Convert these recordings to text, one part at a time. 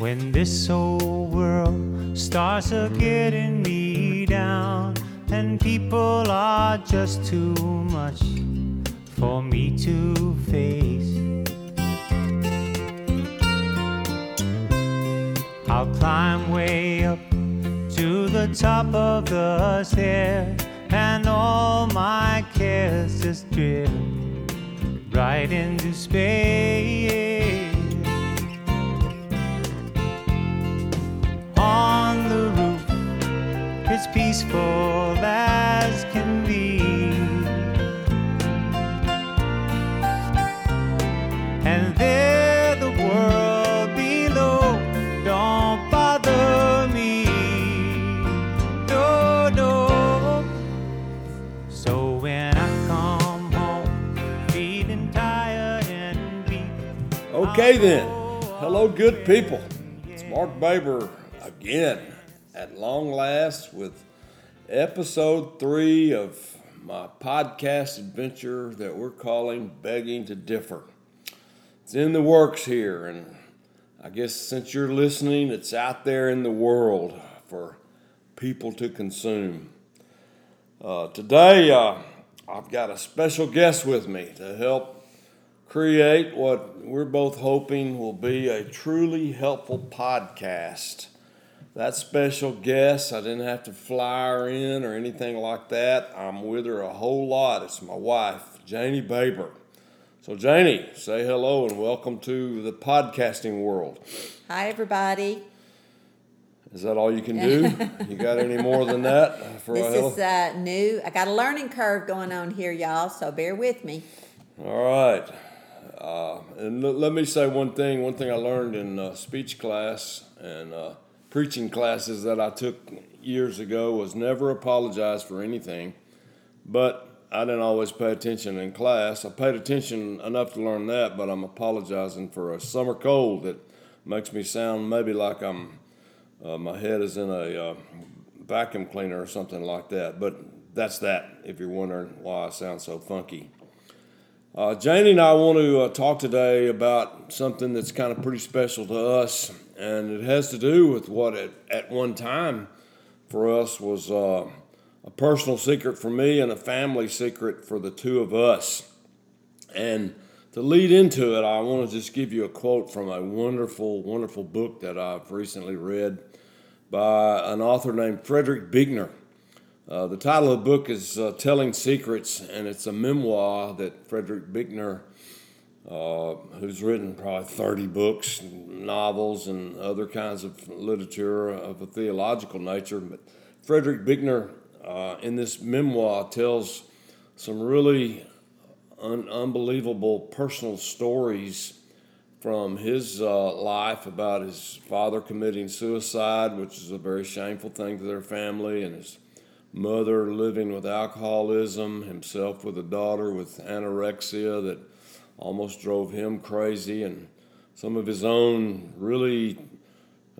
When this whole world starts a getting me down, and people are just too much for me to face. I'll climb way up to the top of the stairs, and all my cares just drift right into space. Peaceful as can be. And there, the world below don't bother me. No, no. So when I come home, feeling tired and weak. Okay, then. Hello, good people. It's Mark Baber again at long last with episode three of my podcast adventure that we're calling Begging to Differ. It's in the works here, and I guess since you're listening, it's out there in the world for people to consume. Uh, today, uh, I've got a special guest with me to help create what we're both hoping will be a truly helpful podcast. That special guest, I didn't have to fly her in or anything like that. I'm with her a whole lot. It's my wife, Janie Baber. So, Janie, say hello and welcome to the podcasting world. Hi, everybody. Is that all you can do? you got any more than that? For a This is uh, new. I got a learning curve going on here, y'all, so bear with me. All right. Uh, and l- let me say one thing. One thing I learned in uh, speech class and uh, preaching classes that I took years ago was never apologize for anything. But I didn't always pay attention in class. I paid attention enough to learn that, but I'm apologizing for a summer cold that makes me sound maybe like I'm uh, my head is in a uh, vacuum cleaner or something like that. But that's that. If you're wondering why I sound so funky. Uh, Janie and I want to uh, talk today about something that's kind of pretty special to us, and it has to do with what at, one time for us was uh, a personal secret for me and a family secret for the two of us. And to lead into it, I want to just give you a quote from a wonderful, wonderful book that I've recently read by an author named Frederick Buechner. Uh, the title of the book is uh, Telling Secrets, and it's a memoir that Frederick Buechner, uh, who's written probably 30 books, novels, and other kinds of literature of a theological nature. But Frederick Buechner, uh, in this memoir, tells some really un- unbelievable personal stories from his uh, life about his father committing suicide, which is a very shameful thing to their family, and his mother living with alcoholism, himself with a daughter with anorexia that almost drove him crazy, and some of his own really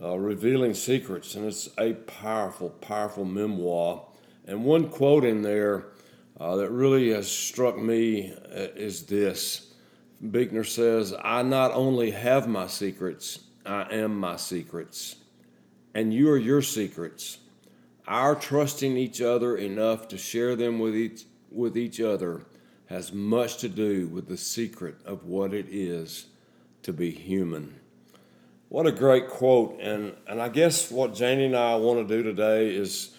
uh, revealing secrets. And it's a powerful, powerful memoir. And one quote in there uh, that really has struck me uh, is this. Buechner says, I not only have my secrets, I am my secrets. And you are your secrets. Our trusting each other enough to share them with each, with each other has much to do with the secret of what it is to be human. What a great quote. And, and I guess what Janie and I want to do today is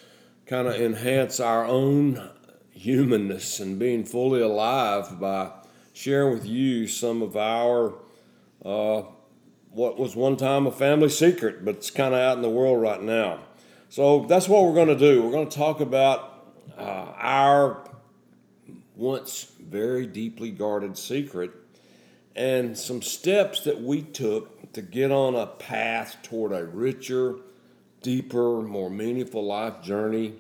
kind of enhance our own humanness and being fully alive by sharing with you some of our uh, what was one time a family secret, but it's kind of out in the world right now. So that's what we're going to do. We're going to talk about uh, our once very deeply guarded secret and some steps that we took to get on a path toward a richer, deeper, more meaningful life journey.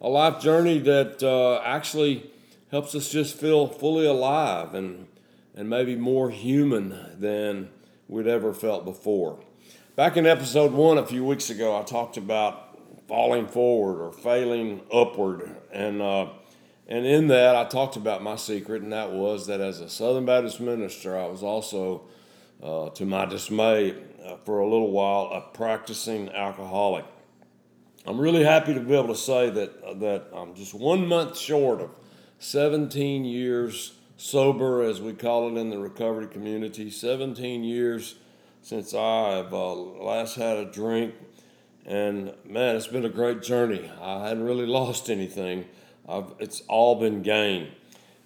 A life journey that uh, actually helps us just feel fully alive and, and maybe more human than we'd ever felt before. Back in episode one a few weeks ago, I talked about falling forward or failing upward. And, uh, and in that, I talked about my secret, and that was that as a Southern Baptist minister, I was also uh, to my dismay, uh, for a little while, a practicing alcoholic. I'm really happy to be able to say that, that I'm just one month short of 17 years sober, as we call it in the recovery community, 17 years since I've uh, last had a drink. And man, it's been a great journey. I hadn't really lost anything, I've, it's all been gain.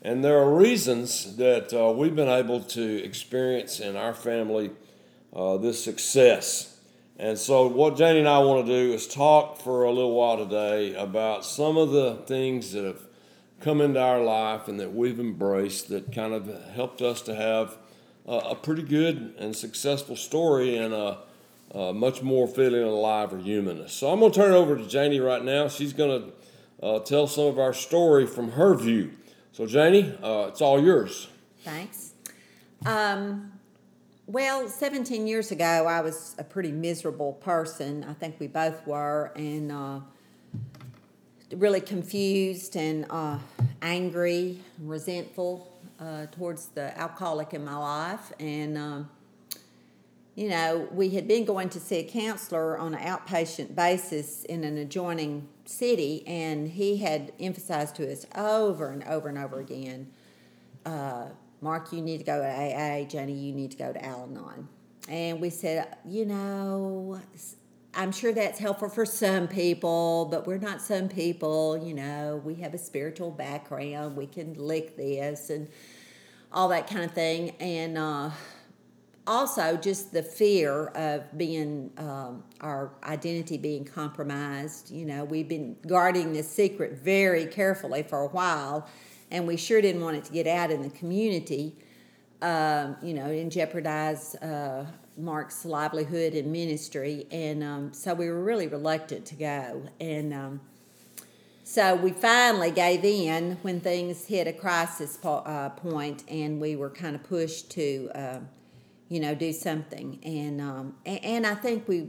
And there are reasons that uh, we've been able to experience in our family uh, this success. And so, what Janie and I want to do is talk for a little while today about some of the things that have come into our life and that we've embraced that kind of helped us to have a, a pretty good and successful story and a, a, much more feeling alive or humanness. So, I'm going to turn it over to Janie right now. She's going to uh, tell some of our story from her view. So, Janie, uh, it's all yours. Thanks. Um, well, 17 years ago, I was a pretty miserable person. I think we both were, and uh, really confused and uh, angry, resentful uh, towards the alcoholic in my life. And, um, you know, we had been going to see a counselor on an outpatient basis in an adjoining city, and he had emphasized to us over and over and over again uh, Mark, you need to go to AA. Jenny, you need to go to Al Anon. And we said, you know, I'm sure that's helpful for some people, but we're not some people. You know, we have a spiritual background. We can lick this and all that kind of thing. And uh, also just the fear of being um, our identity being compromised. You know, we've been guarding this secret very carefully for a while, and we sure didn't want it to get out in the community. Um, you know, and jeopardize uh, Mark's livelihood and ministry, and um, so we were really reluctant to go. And um, so we finally gave in when things hit a crisis po- uh, point, and we were kind of pushed to uh, you know, do something. And um, and, and I think we,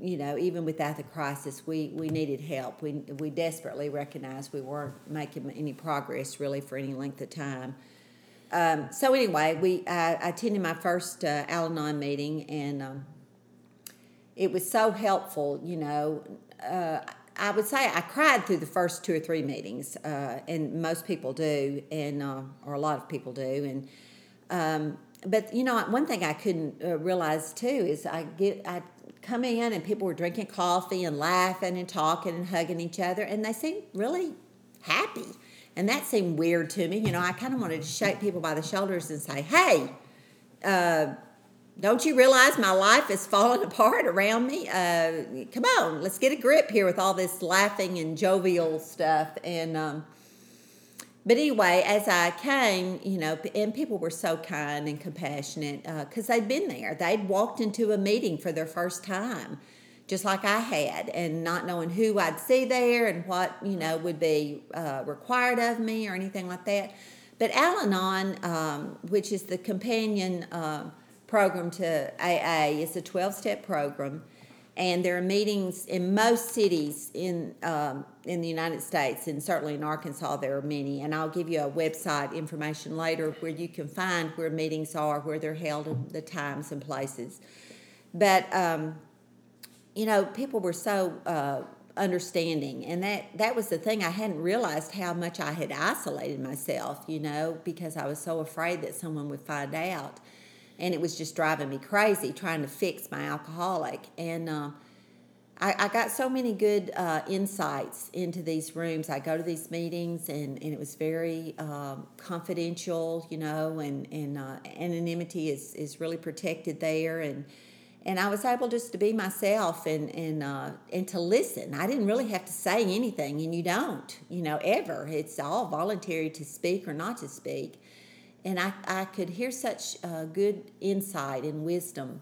you know, even without the crisis, we, we needed help. We we desperately recognized we weren't making any progress really for any length of time. Um, so anyway, we I, I attended my first uh, Al-Anon meeting, and um, it was so helpful. You know, uh, I would say I cried through the first two or three meetings, uh, and most people do, and uh, or a lot of people do, and um, but you know, one thing I couldn't uh, realize too is I get I come in and people were drinking coffee and laughing and talking and hugging each other, and they seemed really happy, and that seemed weird to me. You know, I kind of wanted to shake people by the shoulders and say, "Hey." Uh, don't you realize my life is falling apart around me? Uh, come on, let's get a grip here with all this laughing and jovial stuff. And um, but anyway, as I came, you know, and people were so kind and compassionate because uh, they'd been there. They'd walked into a meeting for their first time, just like I had, and not knowing who I'd see there and what, you know, would be uh, required of me or anything like that. But Al Anon, um, which is the companion uh, program to AA, is a 12 step program and there are meetings in most cities in um, in the United States, and certainly in Arkansas there are many. And I'll give you a website information later where you can find where meetings are, where they're held, the times and places. But um, you know, people were so uh, understanding, and that that was the thing. I hadn't realized how much I had isolated myself. You know, because I was so afraid that someone would find out and it was just driving me crazy trying to fix my alcoholic. And uh, I, I, got so many good uh, insights into these rooms. I go to these meetings, and, and it was very um, confidential, you know, and, and uh, anonymity is, is really protected there. And and I was able just to be myself and and uh, and to listen. I didn't really have to say anything, and you don't, you know, ever. It's all voluntary to speak or not to speak and I, I could hear such uh, good insight and wisdom,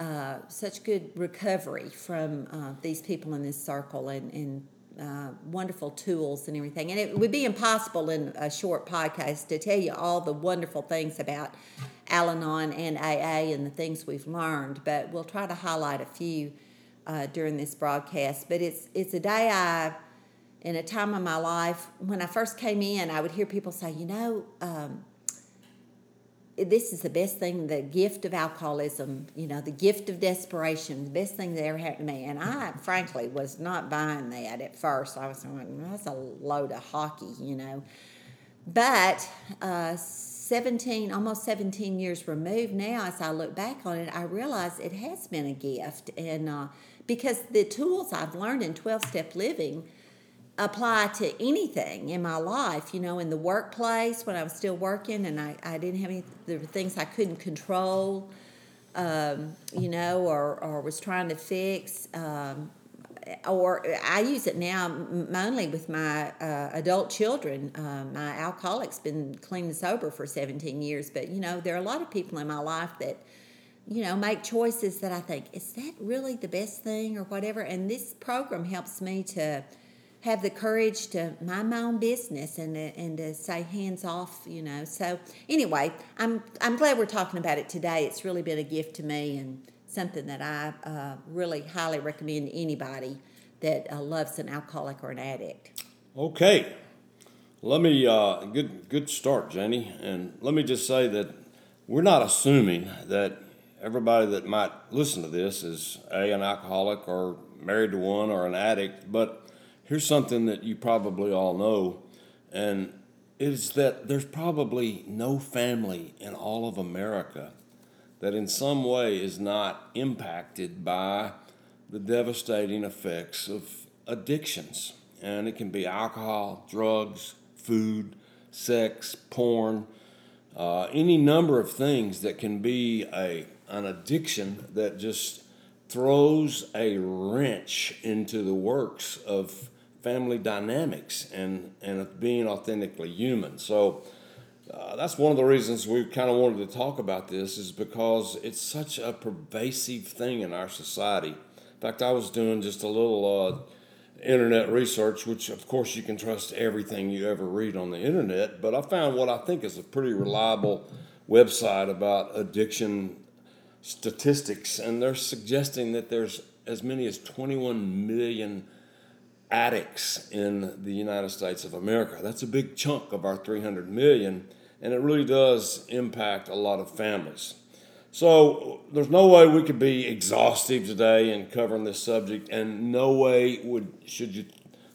uh, such good recovery from uh, these people in this circle, and, and uh, wonderful tools and everything. And it would be impossible in a short podcast to tell you all the wonderful things about Al Anon and AA and the things we've learned, but we'll try to highlight a few uh, during this broadcast. But it's, it's a day I in a time of my life when I first came in, I would hear people say, you know, um, this is the best thing, the gift of alcoholism, you know, the gift of desperation, the best thing that ever happened to me. And I, frankly, was not buying that at first. I was going, that's a load of hockey, you know. But uh, 17, almost 17 years removed now, as I look back on it, I realize it has been a gift. And uh, because the tools I've learned in 12 step living, apply to anything in my life, you know, in the workplace when I was still working and I, I didn't have any the things I couldn't control, um, you know, or, or was trying to fix. Um, or I use it now mainly with my uh, adult children. Uh, my alcoholic's been clean and sober for 17 years, but you know, there are a lot of people in my life that, you know, make choices that I think, is that really the best thing or whatever? And this program helps me to have the courage to mind my own business and to, and to say hands off, you know. So anyway, I'm I'm glad we're talking about it today. It's really been a gift to me and something that I uh, really highly recommend to anybody that uh, loves an alcoholic or an addict. Okay, let me uh, good good start, Jenny, and let me just say that we're not assuming that everybody that might listen to this is a an alcoholic or married to one or an addict, but here's something that you probably all know, and is that there's probably no family in all of America that in some way is not impacted by the devastating effects of addictions. And it can be alcohol, drugs, food, sex, porn, uh, any number of things that can be a, an addiction that just throws a wrench into the works of family dynamics and, and being authentically human. So uh, that's one of the reasons we kind of wanted to talk about this is because it's such a pervasive thing in our society. In fact, I was doing just a little uh, internet research, which of course you can trust everything you ever read on the internet, but I found what I think is a pretty reliable website about addiction statistics, and they're suggesting that there's as many as 21 million addicts in the United States of America. That's a big chunk of our 300 million, and it really does impact a lot of families. So there's no way we could be exhaustive today in covering this subject, and no way would should you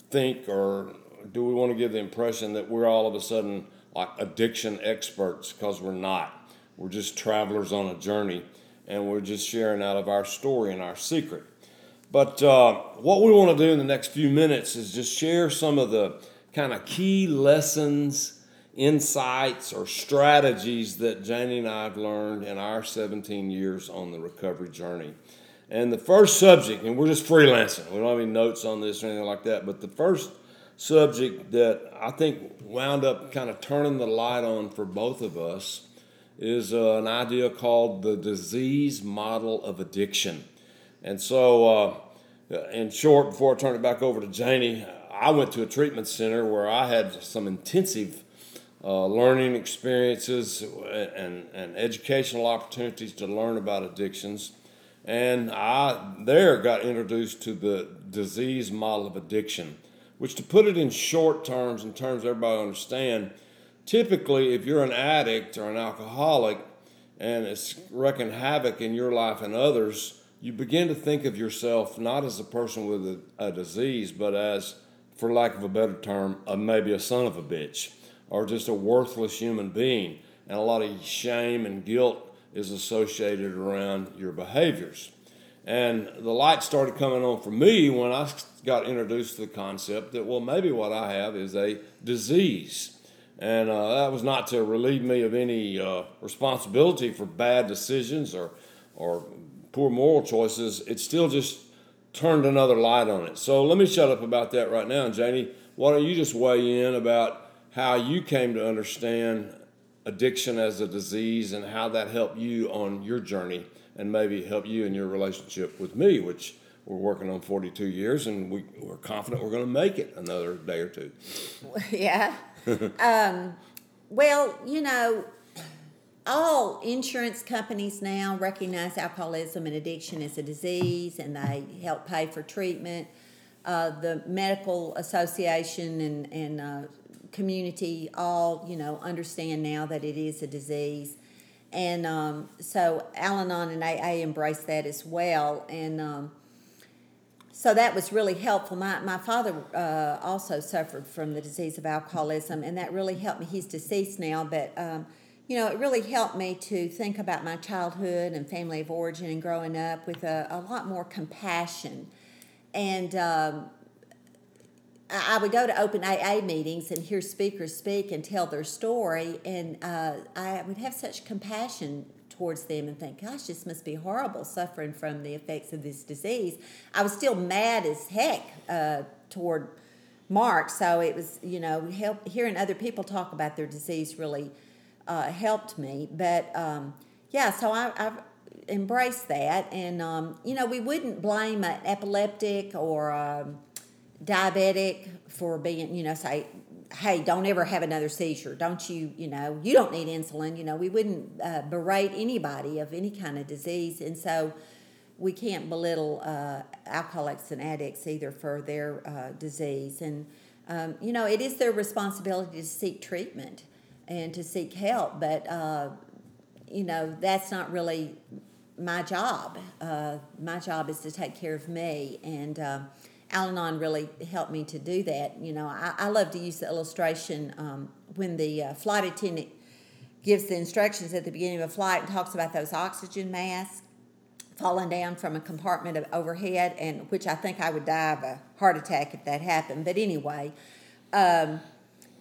think or do we want to give the impression that we're all of a sudden like addiction experts because we're not. We're just travelers on a journey, and we're just sharing out of our story and our secret. But uh, what we want to do in the next few minutes is just share some of the kind of key lessons, insights, or strategies that Janie and I have learned in our 17 years on the recovery journey. And the first subject, and we're just freelancing, we don't have any notes on this or anything like that, but the first subject that I think wound up kind of turning the light on for both of us is uh, an idea called the disease model of addiction. And so, uh, in short, before I turn it back over to Janie, I went to a treatment center where I had some intensive uh, learning experiences and, and educational opportunities to learn about addictions. And I there got introduced to the disease model of addiction, which, to put it in short terms, in terms everybody understand, typically if you're an addict or an alcoholic and it's wreaking havoc in your life and others, you begin to think of yourself not as a person with a, a disease, but as, for lack of a better term, a, maybe a son of a bitch or just a worthless human being. And a lot of shame and guilt is associated around your behaviors. And the light started coming on for me when I got introduced to the concept that, well, maybe what I have is a disease. And uh, that was not to relieve me of any uh, responsibility for bad decisions or, or poor moral choices, it still just turned another light on it. So let me shut up about that right now. And Janie, why don't you just weigh in about how you came to understand addiction as a disease and how that helped you on your journey and maybe help you in your relationship with me, which we're working on 42 years and we, we're confident we're going to make it another day or two. Yeah. um, well, you know, all insurance companies now recognize alcoholism and addiction as a disease and they help pay for treatment. Uh, the medical association and, and uh, community all you know understand now that it is a disease and um, so Al-Anon and AA embrace that as well, and um, so that was really helpful. My my father uh, also suffered from the disease of alcoholism, and that really helped me. He's deceased now, but um, you know, it really helped me to think about my childhood and family of origin and growing up with a, a lot more compassion. And um, I would go to open AA meetings and hear speakers speak and tell their story, and uh, I would have such compassion towards them and think, gosh, this must be horrible suffering from the effects of this disease. I was still mad as heck uh, toward Mark, so it was, you know, help, hearing other people talk about their disease really uh, helped me. But um, yeah, so I, have embraced that, and um, you know, we wouldn't blame an epileptic or um, diabetic for being, you know, say, hey, don't ever have another seizure. Don't you, you know, you don't need insulin. You know, we wouldn't uh, berate anybody of any kind of disease, and so we can't belittle uh, alcoholics and addicts either for their uh, disease. And um, you know, it is their responsibility to seek treatment and to seek help. But uh, you know, that's not really my job. Uh, my job is to take care of me, and uh, Al-Anon really helped me to do that. You know, I, I love to use the illustration um, when the uh, flight attendant gives the instructions at the beginning of a flight and talks about those oxygen masks falling down from a compartment overhead, and which I think I would die of a heart attack if that happened. But anyway. Um,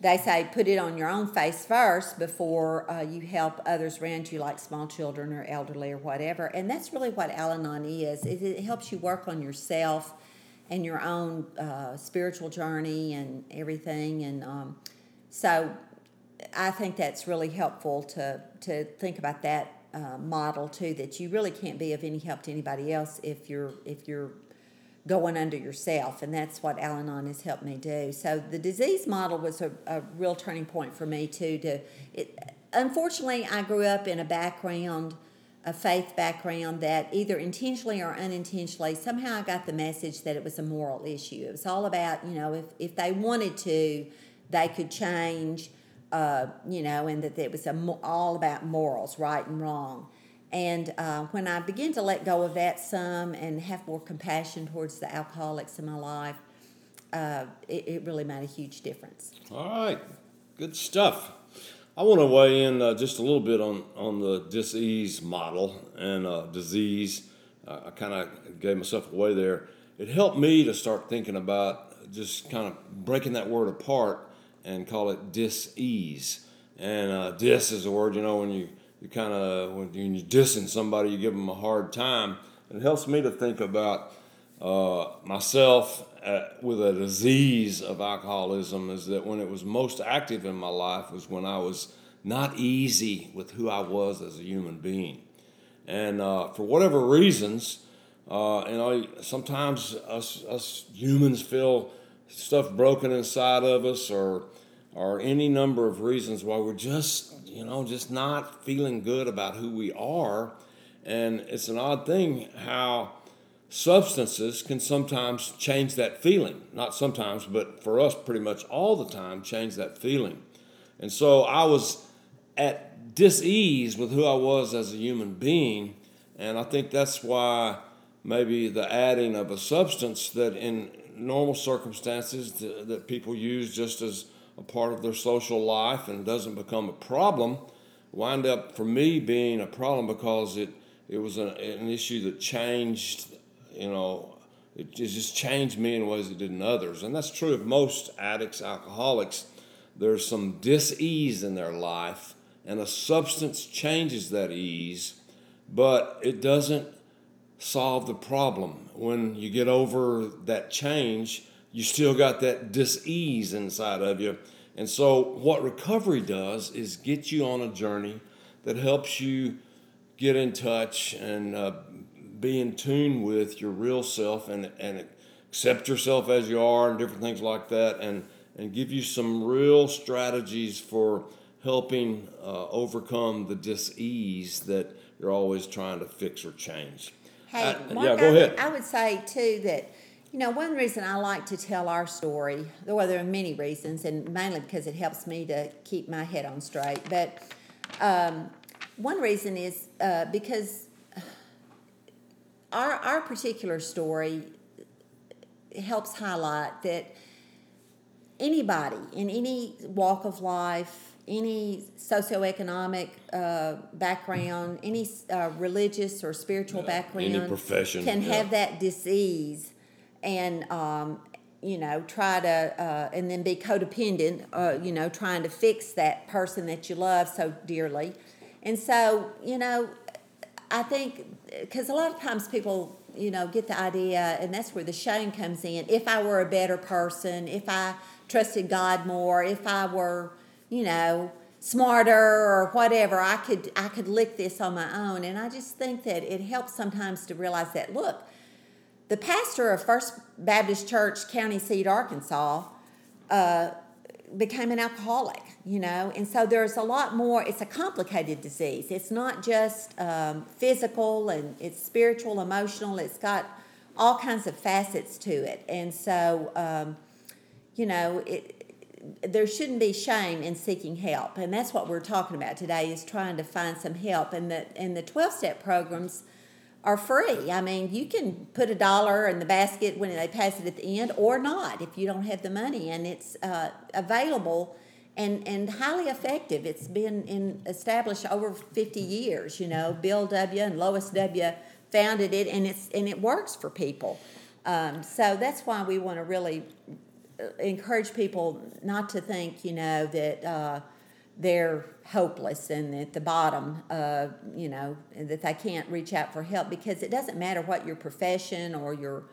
they say put it on your own face first before uh, you help others around you, like small children or elderly or whatever. And that's really what Al Anon is. It, it, helps you work on yourself and your own uh, spiritual journey and everything. And um, so I think that's really helpful to, to think about that uh, model too, that you really can't be of any help to anybody else if you're, if you're going under yourself, and that's what Al Anon has helped me do. So the disease model was a, a real turning point for me too. To it, unfortunately, I grew up in a background, a faith background that either intentionally or unintentionally, somehow I got the message that it was a moral issue. It was all about you know if if they wanted to, they could change. Uh, you know, and that it was a, all about morals, right and wrong. And uh, when I began to let go of that some and have more compassion towards the alcoholics in my life, uh, it, it, really made a huge difference. All right, good stuff. I want to weigh in uh, just a little bit on, on the disease model and uh, disease. I kind of gave myself away there. It helped me to start thinking about just kind of breaking that word apart and call it dis-ease. And uh, dis is a word, you know, when you you kind of when you're dissing somebody, you give them a hard time. It helps me to think about uh, myself at, with a disease of alcoholism. Is that when it was most active in my life was when I was not easy with who I was as a human being, and uh, for whatever reasons, uh, you know, sometimes us us humans feel stuff broken inside of us, or or any number of reasons why we're just you know, just not feeling good about who we are. And it's an odd thing how substances can sometimes change that feeling. Not sometimes, but for us, pretty much all the time, change that feeling. And so I was at dis-ease with who I was as a human being, and I think that's why maybe the adding of a substance that in normal circumstances that people use just as a part of their social life and doesn't become a problem wind up for me being a problem because it it was an, an issue that changed you know it just changed me in ways it didn't others. And that's true of most addicts alcoholics. There's some dis-ease in their life and a substance changes that ease but it doesn't solve the problem. When you get over that change you still got that dis-ease inside of you. And so what recovery does is get you on a journey that helps you get in touch and uh, be in tune with your real self and, and accept yourself as you are and different things like that and, and give you some real strategies for helping uh, overcome the dis-ease that you're always trying to fix or change. Hey, uh, Mark, yeah, go I ahead. Would, I would say too that you know, one reason I like to tell our story, well, there are many reasons, and mainly because it helps me to keep my head on straight. But um, one reason is uh, because our our particular story helps highlight that anybody in any walk of life, any socioeconomic uh, background, any uh, religious or spiritual Yeah, background, any profession, can yeah. have that disease, and um, you know try to uh, and then be codependent. Uh, you know, trying to fix that person that you love so dearly, and so you know, I think because a lot of times people you know get the idea, and that's where the shame comes in. If I were a better person, if I trusted God more, if I were you know smarter or whatever i could i could lick this on my own and i just think that it helps sometimes to realize that look the pastor of first baptist church county seat arkansas uh, became an alcoholic you know? And so there's a lot more it's a complicated disease. It's not just um, physical and it's spiritual emotional it's got all kinds of facets to it. And so um, you know it there shouldn't be shame in seeking help. And that's what we're talking about today is trying to find some help. And the and the 12 step programs are free. I mean you can put a dollar in the basket when they pass it at the end or not if you don't have the money and it's uh, available and and highly effective. It's been in established over 50 years you know. Bill w and lois w founded it and it's and it works for people. Um, so that's why we want to really encourage people not to think, you know, that uh, they're hopeless and at the bottom, uh, you know, that they can't reach out for help because it doesn't matter what your profession or your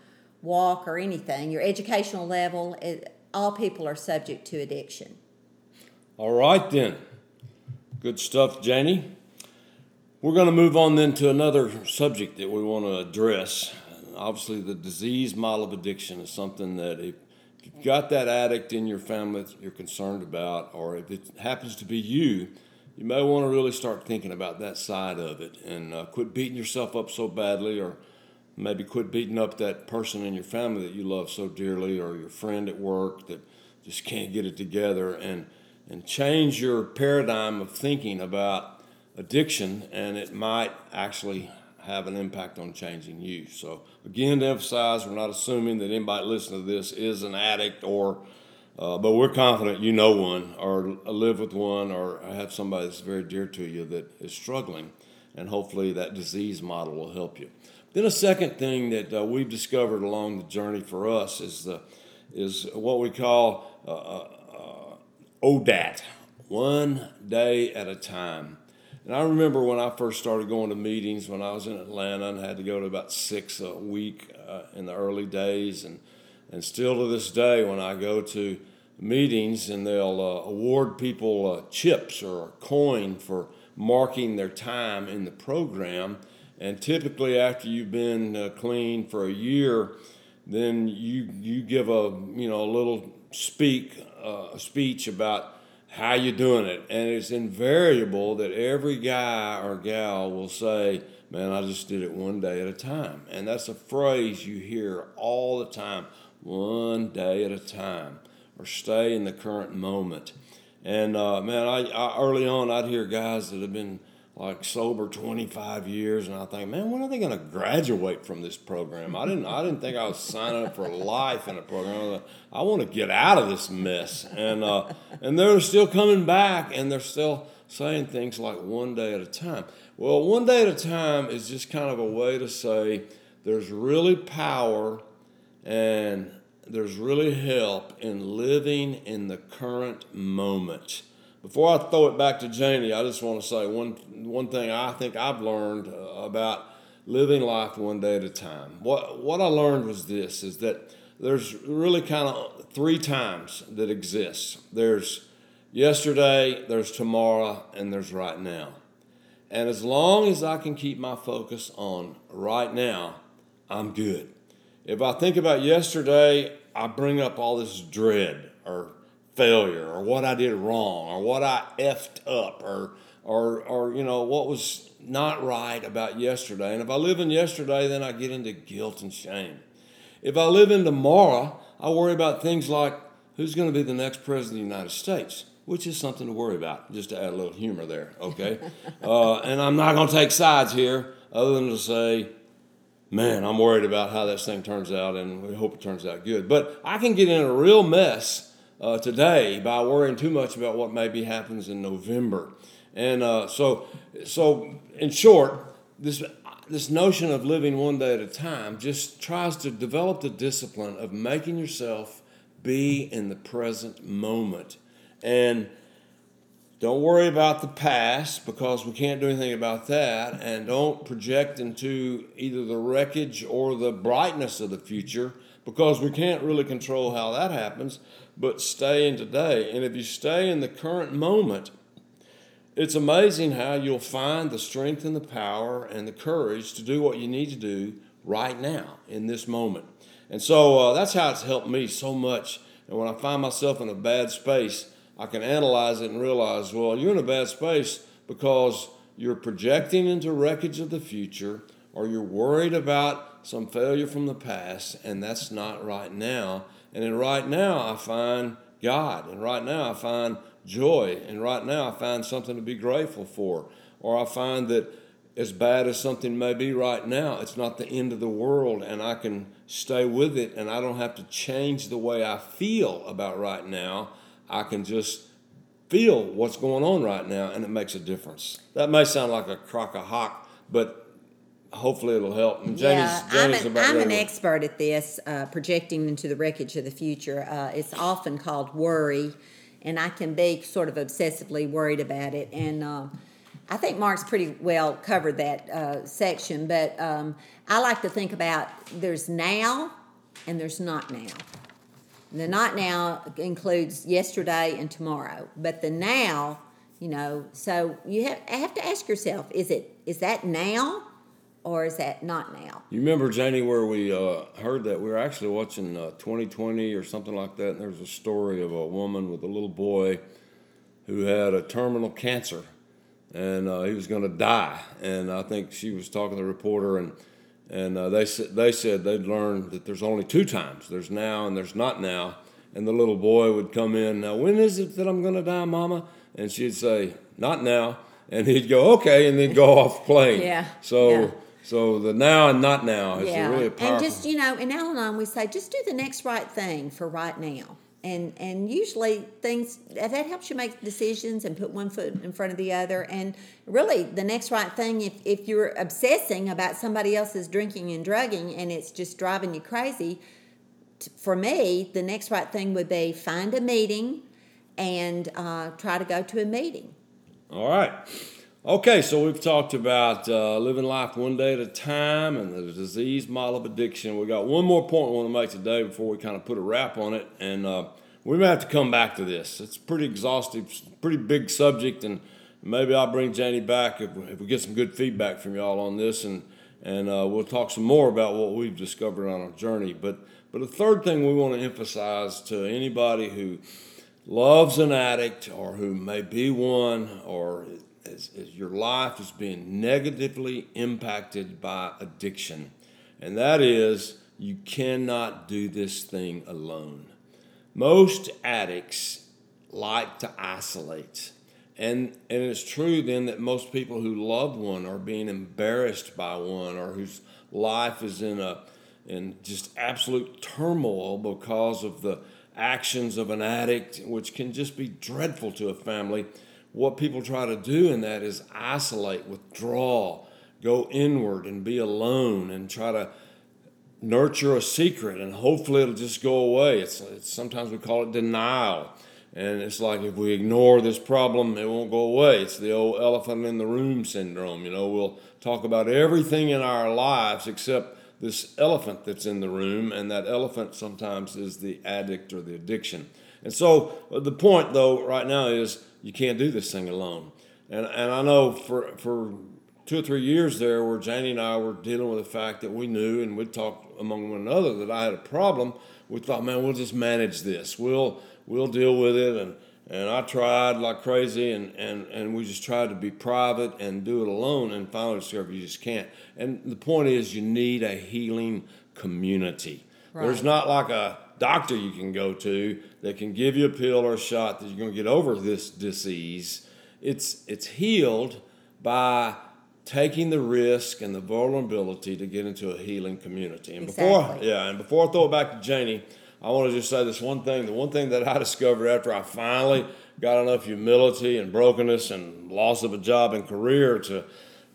walk or anything, your educational level, it, all people are subject to addiction. All right, then. Good stuff, Janie. We're going to move on then to another subject that we want to address. Obviously, the disease model of addiction is something that if got that addict in your family that you're concerned about, or if it happens to be you, you may want to really start thinking about that side of it and uh, quit beating yourself up so badly, or maybe quit beating up that person in your family that you love so dearly, or your friend at work that just can't get it together, and and change your paradigm of thinking about addiction, and it might actually have an impact on changing you. So, again, to emphasize, we're not assuming that anybody listening to this is an addict, or uh, but we're confident you know one, or live with one, or have somebody that's very dear to you that is struggling, and hopefully that disease model will help you. Then a second thing that uh, we've discovered along the journey for us is the is what we call uh, uh, ODAT, one day at a time. And I remember when I first started going to meetings when I was in Atlanta and had to go to about six a week uh, in the early days, and and still to this day when I go to meetings and they'll uh, award people uh, chips or a coin for marking their time in the program, and typically after you've been uh, clean for a year, then you you give a you know a little speak uh, speech about how you doing it. And it's invariable that every guy or gal will say man i just did it one day at a time. And that's a phrase you hear all the time one day at a time or stay in the current moment. And uh, man I, I early on i'd hear guys that have been like sober 25 years and i think man when are they going to graduate from this program? I didn't i didn't think i was signing up for life in a program. I want to get out of this mess. And uh, and they're still coming back and they're still saying things like one day at a time. Well one day at a time is just kind of a way to say there's really power and there's really help in living in the current moment before I throw it back to Janie, I just want to say one one thing I think I've learned uh, about living life one day at a time. What what I learned was this: is that there's really kind of three times that exist. There's yesterday, there's tomorrow, and there's right now. And as long as I can keep my focus on right now, I'm good. If I think about yesterday, I bring up all this dread or failure or what I did wrong or what I effed up or or or you know what was not right about yesterday. And if I live in yesterday, then I get into guilt and shame. If I live in tomorrow, I worry about things like who's going to be the next president of the United States. which is something to worry about, just to add a little humor there, okay? uh, and I'm not going to take sides here other than to say, man, I'm worried about how this thing turns out, and we hope it turns out good. But I can get in a real mess uh, today by worrying too much about what maybe happens in November. And uh, so, so in short, this this notion of living one day at a time just tries to develop the discipline of making yourself be in the present moment. And don't worry about the past because we can't do anything about that. And don't project into either the wreckage or the brightness of the future because we can't really control how that happens. But stay in today. And if you stay in the current moment, it's amazing how you'll find the strength and the power and the courage to do what you need to do right now in this moment. And so uh, that's how it's helped me so much. And when I find myself in a bad space, I can analyze it and realize, well, you're in a bad space because you're projecting into wreckage of the future or you're worried about some failure from the past, and that's not right now. And in right now, I find God, and right now, I find joy. And right now, I find something to be grateful for. Or I find that as bad as something may be right now, it's not the end of the world, and I can stay with it, and I don't have to change the way I feel about right now. I can just feel what's going on right now, and it makes a difference. That may sound like a crock of hock, but hopefully it'll help. And Janie's, yeah, Janie's I'm, an, I'm an expert at this, uh, projecting into the wreckage of the future. Uh, it's often called worry and I can be sort of obsessively worried about it. And uh, I think Mark's pretty well covered that uh, section, but um, I like to think about there's now and there's not now. The not now includes yesterday and tomorrow, but the now, you know, so you have, have to ask yourself: Is it is that now? Or is that not now? You remember, Janie, where we uh, heard that? We were actually watching uh, 2020 or something like that, and there was a story of a woman with a little boy who had a terminal cancer, and uh, he was going to die. And I think she was talking to the reporter, and and uh, they said they said they'd learned that there's only two times: there's now and there's not now. And the little boy would come in. Now, when is it that I'm going to die, Mama? And she'd say, "Not now." And he'd go, "Okay," and then go off playing. Yeah. So. Yeah so the now and not now is yeah. really powerful. And just you know, in Al-Anon we say just do the next right thing for right now. And and usually things that helps you make decisions and put one foot in front of the other. And really the next right thing if, if you're obsessing about somebody else's drinking and drugging and it's just driving you crazy, for me, the next right thing would be find a meeting and uh, try to go to a meeting. All right. Okay, so we've talked about uh, living life one day at a time and the disease model of addiction. We got one more point we want to make today before we kind of put a wrap on it, and uh, we may have to come back to this. It's pretty exhaustive, pretty big subject, and maybe I'll bring Janie back if, if we get some good feedback from y'all on this, and and uh, we'll talk some more about what we've discovered on our journey. But but the third thing we want to emphasize to anybody who loves an addict or who may be one or as, your life is being negatively impacted by addiction, and that is you cannot do this thing alone. Most addicts like to isolate. And, and it's true then that most people who love one are being embarrassed by one or whose life is in a in just absolute turmoil because of the actions of an addict, which can just be dreadful to a family what people try to do in that is isolate, withdraw, go inward and be alone and try to nurture a secret and hopefully it'll just go away. It's, it's, sometimes we call it denial. And it's like if we ignore this problem, it won't go away. It's the old elephant in the room syndrome. You know, we'll talk about everything in our lives except this elephant that's in the room, and that elephant sometimes is the addict or the addiction. And so uh, the point, though, right now is you can't do this thing alone. And and I know for for two or three years there, where Janie and I were dealing with the fact that we knew and we'd talk among one another that I had a problem. We thought, man, we'll just manage this. We'll we'll deal with it. And and I tried like crazy, and, and, and we just tried to be private and do it alone. And finally discovered you just can't. And the point is, you need a healing community. Right. There's not like a doctor you can go to that can give you a pill or a shot that you're going to get over this disease. It's it's healed by taking the risk and the vulnerability to get into a healing community. And before yeah, and before I throw it back to Janie, I want to just say this one thing. The one thing that I discovered after I finally got enough humility and brokenness and loss of a job and career to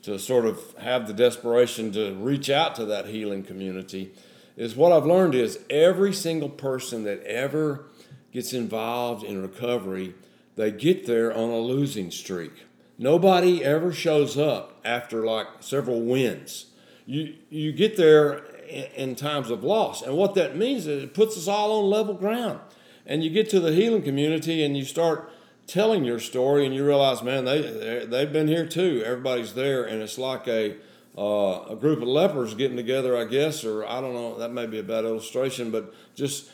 to sort of have the desperation to reach out to that healing community is what I've learned is every single person that ever gets involved in recovery, they get there on a losing streak. Nobody ever shows up after like several wins. You you get there in, times of loss, and what that means is it puts us all on level ground. And you get to the healing community, and you start telling your story, and you realize, man, they they- they've been here too. Everybody's there, and it's like a uh, a group of lepers getting together, I guess, or I don't know. That may be a bad illustration, but just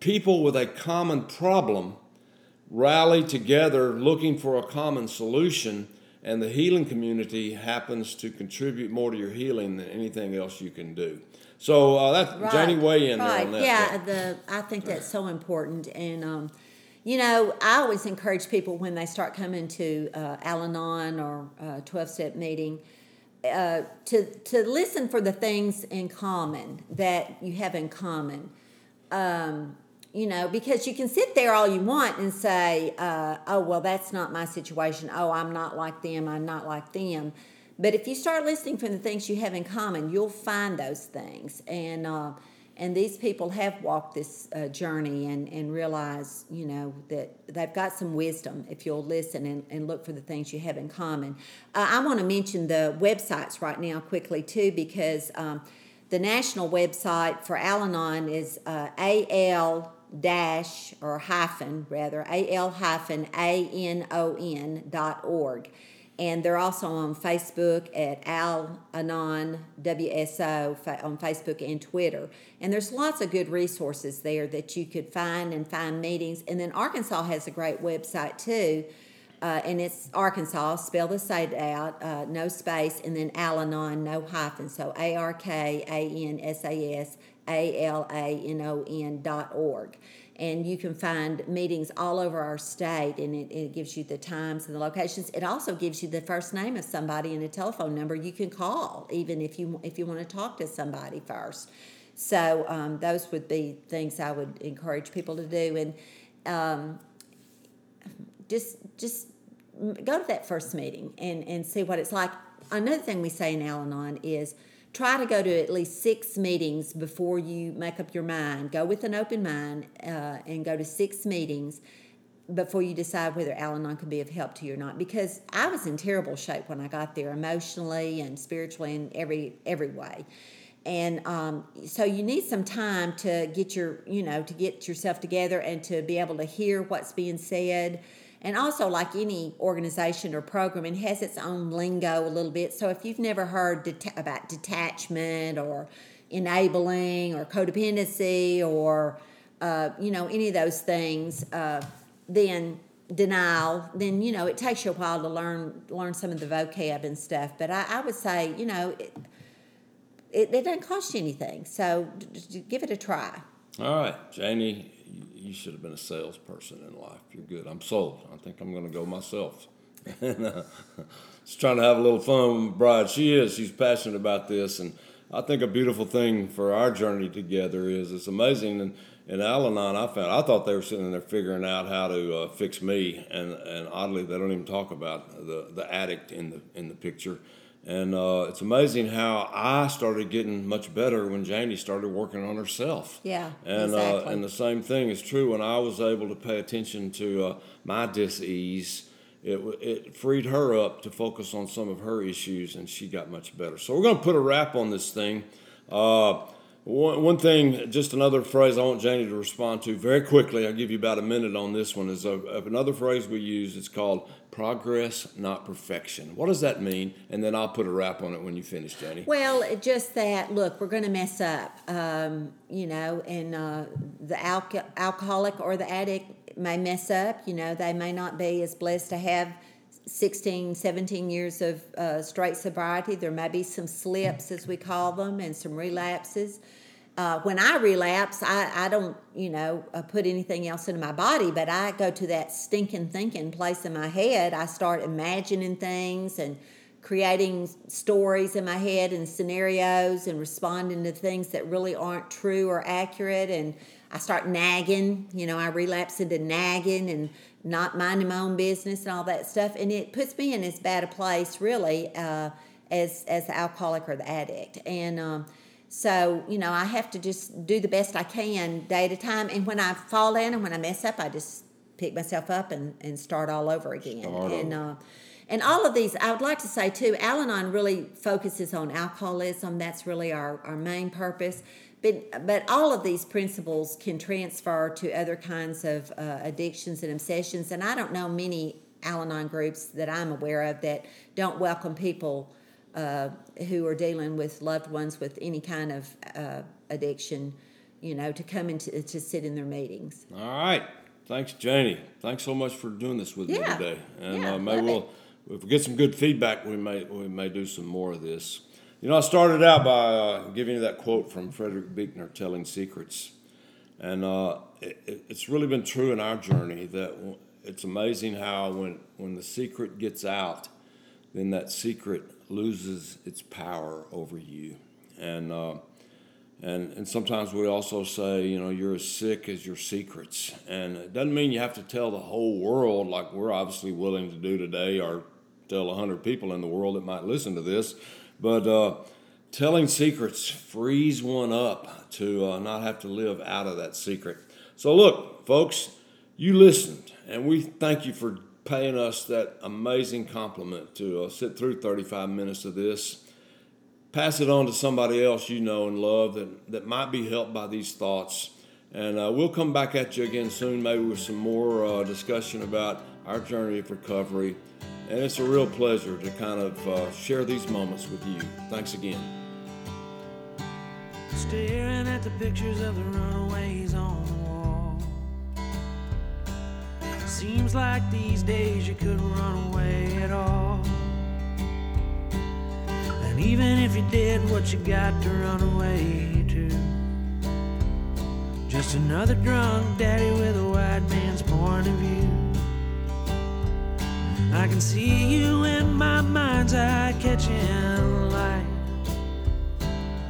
people with a common problem rally together looking for a common solution, and the healing community happens to contribute more to your healing than anything else you can do. So uh, that's Right, Janie weigh in there on that. Yeah, the I think that's so important, and um, you know, I always encourage people when they start coming to uh, Al-Anon or twelve step meeting. Uh, to to listen for the things in common that you have in common, um, you know, because you can sit there all you want and say, uh, "Oh, well, that's not my situation. Oh, I'm not like them. I'm not like them." But if you start listening for the things you have in common, you'll find those things. And uh, and these people have walked this uh, journey and, and realize, you know, that they've got some wisdom if you'll listen and, and look for the things you have in common. Uh, I want to mention the websites right now quickly, too, because um, the national website for Al Anon is uh, AL dash or hyphen rather al hyphen a n o n dot org and they're also on Facebook at Al Anon WSO on Facebook and Twitter. And there's lots of good resources there that you could find and find meetings. And then Arkansas has a great website too, uh, and it's Arkansas. Spell the site out, uh, no space, and then Al Anon, no hyphen. So A R K A N S A S A L A N O N dot org and you can find meetings all over our state and it, it gives you the times and the locations. It also gives you the first name of somebody and a telephone number you can call even if you if you want to talk to somebody first. So um, those would be things i would encourage people to do and um, just just go to that first meeting and and see what it's like. Another thing we say in al-anon is try to go to at least six meetings before you make up your mind. Go with an open mind uh, and go to six meetings before you decide whether Al Anon can be of help to you or not. Because I was in terrible shape when I got there, emotionally and spiritually in every every way. And um, so you need some time to get your, you know, to get yourself together and to be able to hear what's being said. And also, like any organization or program, it has its own lingo a little bit. So if you've never heard deta- about detachment or enabling or codependency or uh, you know any of those things, uh, then denial, then you know it takes you a while to learn learn some of the vocab and stuff. But I, I would say you know it, it, it doesn't cost you anything, so d- d- give it a try. All right, Janie, you- should have been a salesperson in life. You're good. I'm sold. I think I'm going to go myself. and, uh, just trying to have a little fun with Bride. She is. She's passionate about this, and I think a beautiful thing for our journey together is it's amazing. And in Al-Anon, I found I thought they were sitting there figuring out how to uh, fix me, and and oddly, they don't even talk about the the addict in the in the picture. And uh, it's amazing how I started getting much better when Janie started working on herself. Yeah, and uh, exactly. and the same thing is true when I was able to pay attention to uh, my dis-ease. It, it freed her up to focus on some of her issues, and she got much better. So we're going to put a wrap on this thing. Uh, one, one thing, just another phrase I want Janie to respond to very quickly. I'll give you about a minute on this one. Is a, another phrase we use. It's called progress, not perfection. What does that mean? And then I'll put a wrap on it when you finish, Janie. Well, just that. Look, we're going to mess up, um, you know, and uh, the alco- alcoholic or the addict may mess up. You know, they may not be as blessed to have 16, 17 years of uh, straight sobriety. There may be some slips, as we call them, and some relapses. Uh, when I relapse, I, I don't, you know, uh, put anything else into my body, but I go to that stinking thinking place in my head. I start imagining things and creating stories in my head and scenarios and responding to things that really aren't true or accurate. And I start nagging, you know, I relapse into nagging and not minding my own business and all that stuff. And it puts me in as bad a place, really, uh, as, as the alcoholic or the addict. And, um, so, you know, I have to just do the best I can day at a time. And when I fall in and when I mess up, I just pick myself up and, and start all over again. Start and uh, and all of these, I would like to say too, Al Anon really focuses on alcoholism. That's really our, our main purpose. But, but all of these principles can transfer to other kinds of uh, addictions and obsessions. And I don't know many Al Anon groups that I'm aware of that don't welcome people uh, who are dealing with loved ones with any kind of uh, addiction, you know, to come into to sit in their meetings. All right. Thanks, Janie. Thanks so much for doing this with Yeah. me today. And Yeah, uh, maybe we'll, if we get some good feedback, we may we may do some more of this. You know, I started out by uh, giving you that quote from Frederick Buechner, "Telling Secrets," and uh, it, it- it's really been true in our journey that w- it's amazing how when when the secret gets out, then that secret loses its power over you, and. Uh, and, and sometimes we also say, you know, you're as sick as your secrets. And it doesn't mean you have to tell the whole world like we're obviously willing to do today or tell 100 people in the world that might listen to this. But uh, telling secrets frees one up to uh, not have to live out of that secret. So, look, folks, you listened, and we thank you for paying us that amazing compliment to uh, sit through 35 minutes of this pass it on to somebody else you know and love that, that might be helped by these thoughts. And uh, we'll come back at you again soon, maybe with some more uh, discussion about our journey of recovery. And it's a real pleasure to kind of uh, share these moments with you. Thanks again. Staring at the pictures of the runaways on Seems like these days you couldn't run away at all. And even if you did, what you got to run away to? Just another drunk daddy with a white man's point of view. I can see you in my mind's eye catching light.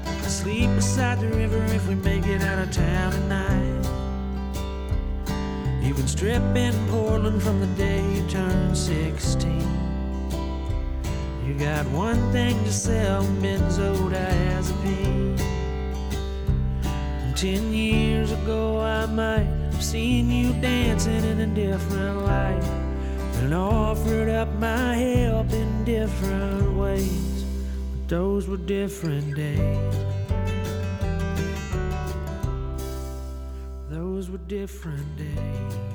I Sleep beside the river if we make it out of town tonight. You strip in Portland from the day you turn 16. You got one thing to sell, benzodiazepine. And Ten years ago, I might have seen you dancing in a different light and offered up my help in different ways. But those were different days. Those were different days.